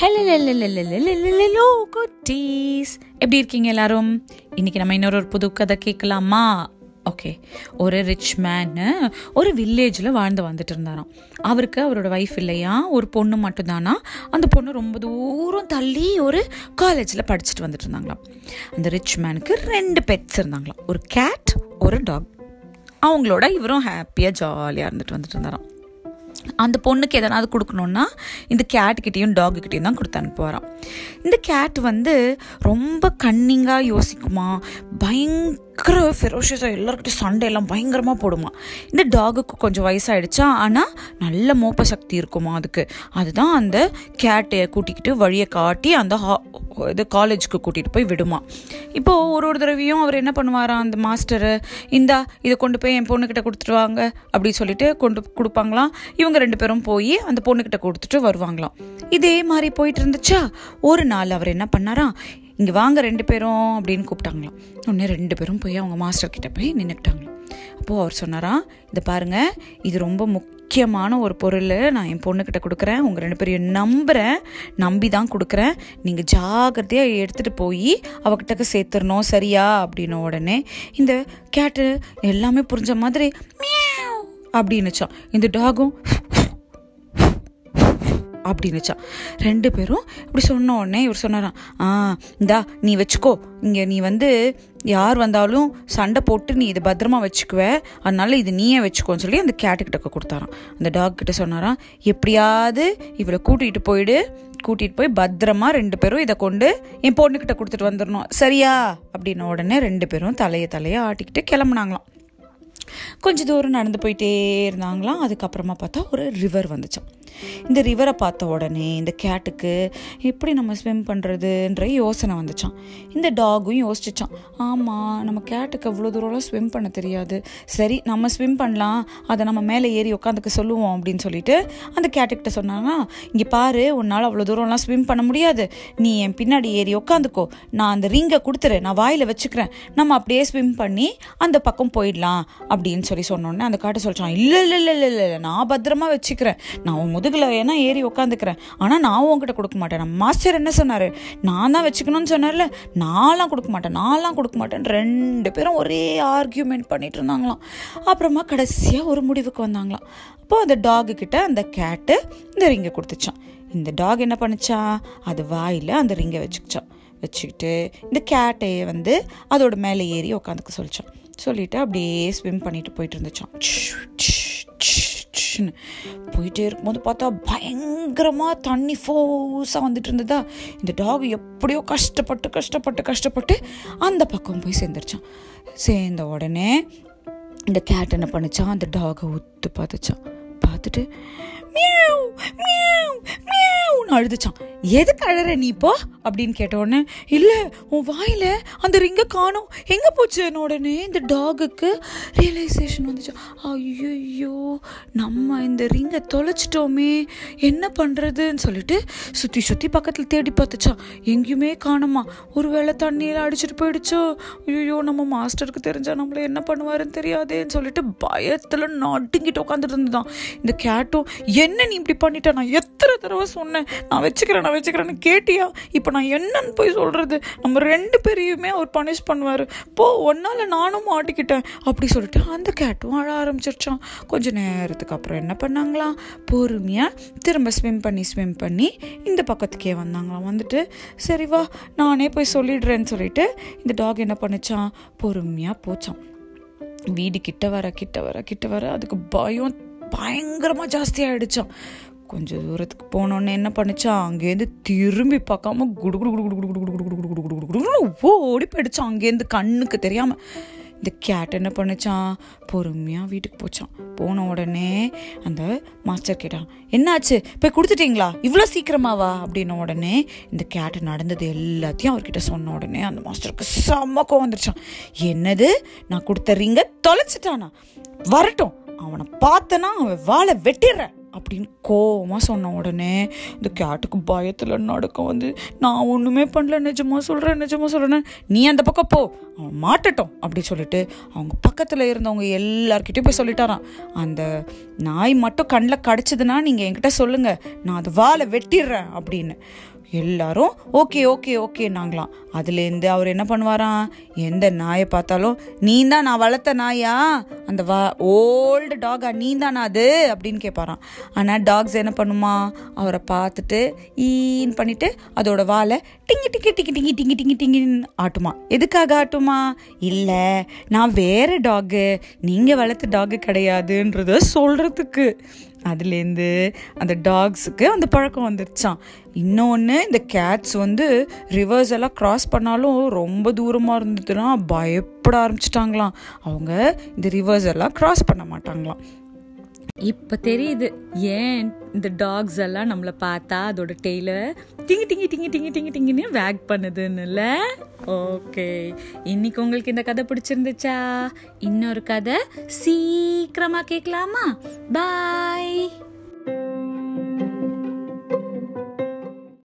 Hello குட்டீஸ் எப்படி இருக்கீங்க எல்லாரும் இன்னைக்கு நம்ம இன்னொரு ஒரு புது கதை கேட்கலாமா ஓகே ஒரு ரிச் மேனு ஒரு வில்லேஜில் வாழ்ந்து வந்துட்டு இருந்தாராம் அவருக்கு அவரோட ஒய்ஃப் இல்லையா ஒரு பொண்ணு மட்டும்தானா அந்த பொண்ணு ரொம்ப தூரம் தள்ளி ஒரு காலேஜில் படிச்சுட்டு வந்துட்டு இருந்தாங்களாம் அந்த ரிச் மேனுக்கு ரெண்டு பெட்ஸ் இருந்தாங்களாம் ஒரு கேட் ஒரு டாக் அவங்களோட இவரும் ஹாப்பியாக ஜாலியாக இருந்துட்டு வந்துட்டு இருந்தாராம். அந்த பொண்ணுக்கு எதனாவது கொடுக்கணுன்னா இந்த கேட்டுக்கிட்டேயும் டாகுக்கிட்டேயும் தான் கொடுத்து அனுப்புவாராம். இந்த கேட் வந்து ரொம்ப கன்னிங்காக யோசிக்குமா? பயங்கர ஃபெரோஷியஸாக oh, எல்லாருக்கிட்டையும் சண்டையெல்லாம் பயங்கரமாக போடுமா. இந்த டாகுக்கு கொஞ்சம் வயசாயிடுச்சா? ஆனால் நல்ல மோப்ப சக்தி இருக்குமா அதுக்கு. அதுதான் அந்த கேட்டை கூட்டிக்கிட்டு வழியை காட்டி அந்த ஹா- இது காலேஜுக்கு கூட்டிகிட்டு போய் விடுமா. இப்போது ஒரு ஒரு தடவையும் அவர் என்ன பண்ணுவாராம் அந்த மாஸ்டரு இந்தா இதை கொண்டு போய் என் பொண்ணுக்கிட்ட கொடுத்துட்டு வாங்க அப்படின்னு சொல்லிட்டு கொண்டு கொடுப்பாங்களாம் இவங்க ரெண்டு பேரும் போய் அந்த பொண்ணுக்கிட்ட கொடுத்துட்டு வருவாங்களாம். இதே மாதிரி போயிட்டு இருந்துச்சா? ஒரு நாள் அவர் என்ன பண்ணாராம் இங்கே வாங்க ரெண்டு பேரும் அப்படின்னு கூப்பிட்டாங்களாம். உடனே ரெண்டு பேரும் போய் அவங்க மாஸ்டர் கிட்ட போய் நின்றுக்கிட்டாங்களாம் அப்போது அவர் சொன்னாராம் இதை பாருங்க இது ரொம்ப முக்கியமான ஒரு பொருள். நான் என் பொண்ணுக்கிட்ட கொடுக்குறேன். உங்கள் ரெண்டு பேரையும் நம்புகிறேன் நம்பி தான் கொடுக்குறேன். நீங்கள் ஜாகிரதையாக எடுத்துகிட்டு போய் அவகிட்டக்க சேர்த்துடணும் சரியா? அப்படின்ன உடனே இந்த கேட்டு எல்லாமே புரிஞ்ச மாதிரி அப்படின்னுச்சான் இந்த டாகும் அப்படின்னுச்சான் ரெண்டு பேரும் இப்படி சொன்ன உடனே இவர் சொன்னாராம் ஆ இந்தா நீ வச்சுக்கோ. இங்கே நீ வந்து யார் வந்தாலும் சண்டை போட்டு நீ இதை பத்திரமா வச்சுக்குவ. அதனால இது நீயே வச்சுக்கோன்னு சொல்லி அந்த கேட்டுக்கிட்ட கொடுத்தாராம். அந்த டாக் கிட்ட சொன்னாராம் எப்படியாவது இவளை கூட்டிகிட்டு போயிடு. கூட்டிகிட்டு போய் பத்திரமா ரெண்டு பேரும் இதை கொண்டு என் பொண்ணுக்கிட்ட கொடுத்துட்டு வந்துடணும் சரியா? அப்படின்ன உடனே ரெண்டு பேரும் தலையை தலையை ஆட்டிக்கிட்டு கிளம்புனாங்களாம். கொஞ்ச தூரம் நடந்து போயிட்டே இருந்தாங்களாம். அதுக்கப்புறமா பார்த்தா ஒரு ரிவர் வந்துச்சான் இந்த ரிவரை பார்த்த உடனே இந்த கேட்டுக்கு எப்படி நம்ம ஸ்விம் பண்ணுறதுன்ற யோசனை வந்துச்சான் இந்த டாகும் யோசிச்சுச்சான் ஆமாம் நம்ம கேட்டுக்கு அவ்வளோ தூரம்லாம் ஸ்விம் பண்ண தெரியாது. சரி நம்ம ஸ்விம் பண்ணலாம். அதை நம்ம மேலே ஏறி உட்காந்துக்க சொல்லுவோம் அப்படின்னு சொல்லிட்டு அந்த கேட்டுக்கிட்ட சொன்னாங்கன்னா இங்கே பாரு உன்னால் அவ்வளோ தூரம்லாம் ஸ்விம் பண்ண முடியாது. நீ என் பின்னாடி ஏறி உட்காந்துக்கோ. நான் அந்த ரிங்கை கொடுத்துரு நான் வாயில் வச்சுக்கிறேன். நம்ம அப்படியே ஸ்விம் பண்ணி அந்த பக்கம் போயிடலாம் அப்படின்னு சொல்லி சொன்னோடனே அந்த காட்டு சொல்கிறான் இல்லை இல்லை இல்லை இல்லை இல்லை நான் பத்திரமா வச்சுக்கிறேன். நான் உன் முதுகில் ஏன்னா ஏறி உட்காந்துக்கிறேன் ஆனால் நான் உங்ககிட்ட கொடுக்க மாட்டேன். நம்ம மாஸ்டர் என்ன சொன்னார்? நான் தான் வச்சுக்கணும்னு சொன்னார்ல. நான்லாம் கொடுக்க மாட்டேன். நான்லாம் கொடுக்க மாட்டேன். ரெண்டு பேரும் ஒரே ஆர்கியூமெண்ட் பண்ணிட்டு இருந்தாங்களாம். அப்புறமா கடைசியாக ஒரு முடிவுக்கு வந்தாங்களாம். அப்போது அந்த டாகு கிட்ட அந்த கேட்டு இந்த ரிங்கை கொடுத்துச்சான் இந்த டாக் என்ன பண்ணுச்சா? அது வாயில் அந்த ரிங்கை வச்சுக்கிச்சான் வச்சுக்கிட்டு இந்த கேட்டையை வந்து அதோட மேலே ஏறி உட்காந்துக்க சொல்லிச்சான் சொல்லிட்டு அப்படியே ஸ்விம் பண்ணிட்டு போயிட்டு இருந்துச்சான் ன்னு. போயிட்டே இருக்கும்போது பார்த்தா பயங்கரமாக தண்ணி ஃபோர்ஸாக வந்துட்டு இருந்ததா? இந்த டாக் எப்படியோ கஷ்டப்பட்டு கஷ்டப்பட்டு கஷ்டப்பட்டு அந்த பக்கம் போய் சேர்ந்துருச்சான். சேர்ந்த உடனே இந்த கேட் என்ன பண்ணிச்சான்? அந்த டாகை உத்து பார்த்துச்சான். பார்த்துட்டு மியாவ் மியாவ் மியாவ்னு அழுதுச்சான். எதுக்கு அழற நீ இப்போ அப்படின்னு கேட்ட உடனே இல்லை உன் வாயில அந்த ரிங்கை காணோம். எங்கே போச்சு? உடனே இந்த டாகுக்கு ரியலைசேஷன் வந்துச்சு. ஐயோ நம்ம இந்த ரிங்கை தொலைச்சிட்டோமே. என்ன பண்ணுறதுன்னு சொல்லிட்டு சுற்றி சுற்றி பக்கத்தில் தேடி பார்த்துச்சா. எங்கேயுமே காணுமா. ஒருவேளை தண்ணியில் அடிச்சிட்டு போயிடுச்சோ. ஐயோ நம்ம மாஸ்டருக்கு தெரிஞ்சா நம்மள என்ன பண்ணுவாருன்னு தெரியாதேன்னு சொல்லிட்டு பயத்தில் நடுங்கிட்டு உட்காந்துட்டு இருந்துதான் இந்த கேட்டும் என்ன நீ இப்படி பண்ணிட்ட? நான் எத்தனை தடவை சொன்னேன். நான் வச்சுக்கிறேன் நான் வச்சுக்கிறேன்னு கேட்டியா? இப்போ நான் என்னன்னு போய் சொல்கிறது நம்ம ரெண்டு பேரையுமே அவர் பனிஷ் பண்ணுவார். போ ஒன்னால் நானும் மாட்டிக்கிட்டேன். அப்படி சொல்லிட்டு அந்த கேட்டும் அழ ஆரம்பிச்சிருச்சான். கொஞ்ச நேரத்துக்கு அப்புறம் என்ன பண்ணாங்களாம் பொறுமையாக திரும்ப ஸ்விம் பண்ணி ஸ்விம் பண்ணி இந்த பக்கத்துக்கே வந்தாங்களாம். வந்துட்டு சரி வா நானே போய் சொல்லிடுறேன்னு சொல்லிட்டு இந்த டாக் என்ன பண்ணிச்சான்? பொறுமையாக போச்சான் வீடு கிட்ட வர கிட்ட வர கிட்ட வர அதுக்கு பயம் பயங்கரமாக ஜாஸ்தியாகிடுச்சான் கொஞ்சம் தூரத்துக்கு போனோன்னே என்ன பண்ணுச்சான் அங்கேருந்து திரும்பி பார்க்காம குடு குடு குடு குடு குடு குடு குடு குடு குடு குடு குடு குடு ஓடி போயிடுச்சான் அங்கேருந்து கண்ணுக்கு தெரியாமல் இந்த கேட் என்ன பண்ணுச்சான் பொறுமையாக வீட்டுக்கு போச்சான் போன உடனே அந்த மாஸ்டர் கேட்டான் என்னாச்சு போய் கொடுத்துட்டீங்களா இவ்வளோ சீக்கிரமாவா அப்படின்ன உடனே இந்த கேட்டு நடந்தது எல்லாத்தையும் அவர்கிட்ட சொன்ன உடனே அந்த மாஸ்டருக்கு செம்ம வந்துருச்சான் என்னது நான் கொடுத்த ரிங்க தொலைச்சிட்டானா வரட்டும் அவனை பார்த்தனா அவன் வாழை வெட்டிடுறேன் அப்படின்னு கோவமாக சொன்ன உடனே இந்த கேட்டுக்கு பயத்தில் நடுக்கம் வந்து நான் ஒன்றுமே பண்ணல நிஜமாக சொல்கிறேன் நிஜமாக சொல்கிறேன் நீ அந்த பக்கம் போ அவன் மாட்டட்டும் அப்படி சொல்லிட்டு அவங்க பக்கத்தில் இருந்தவங்க எல்லார்கிட்டயும் போய் சொல்லிட்டாரான் அந்த நாய் மட்டும் கண்ணில் கடிச்சதுன்னா நீங்கள் என்கிட்ட சொல்லுங்கள் நான் அது வாழை வெட்டிடுறேன் அப்படின்னு. எல்லாரும் ஓகே ஓகே ஓகே நாங்களாம் அதுலேருந்து அவர் என்ன பண்ணுவாராம்? எந்த நாயை பார்த்தாலும் நீ தான் நான் வளர்த்த நாயா? அந்த வா ஓல்டு டாகா நீ தானா அது? அப்படின்னு கேட்பாராம். ஆனால் டாக்ஸ் என்ன பண்ணுமா? அவரை பார்த்துட்டு ஈன் பண்ணிட்டு அதோட வாலை டிங்கி டிங்கி டிங்கி டிங்கி டிங்கி டிங்கி டிங்கின்னு ஆட்டுமா. எதுக்காக ஆட்டுமா? இல்லை நான் வேறு டாகு. நீங்கள் வளர்த்த டாகு கிடையாதுன்றத சொல்கிறதுக்கு அதுலேருந்து அந்த டாக்ஸுக்கு அந்த பழக்கம் வந்துருச்சான் இன்னொன்று இந்த கேட்ஸ் வந்து ரிவர்ஸ் எல்லாம் க்ராஸ் பண்ணாலும் ரொம்ப தூரமாக இருந்ததுன்னா பயப்பட ஆரம்பிச்சிட்டாங்களாம். அவங்க இந்த ரிவர்ஸ் எல்லாம் க்ராஸ் பண்ண மாட்டாங்களாம். இப்போ தெரியுது. ஏன் இந்த டாக்ஸ் எல்லாம் நம்மளை பார்த்தா அதோட டெய்ல டிங்கி டிங்கி டிங்கி டிங்கி டிங்கி டிங்கின்னு வேக் பண்ணுதுன்னுல ஓகே இன்னைக்கு உங்களுக்கு இந்த கதை பிடிச்சிருந்துச்சா? இன்னொரு கதை சீக்கிரமாக கேட்கலாமா பாய்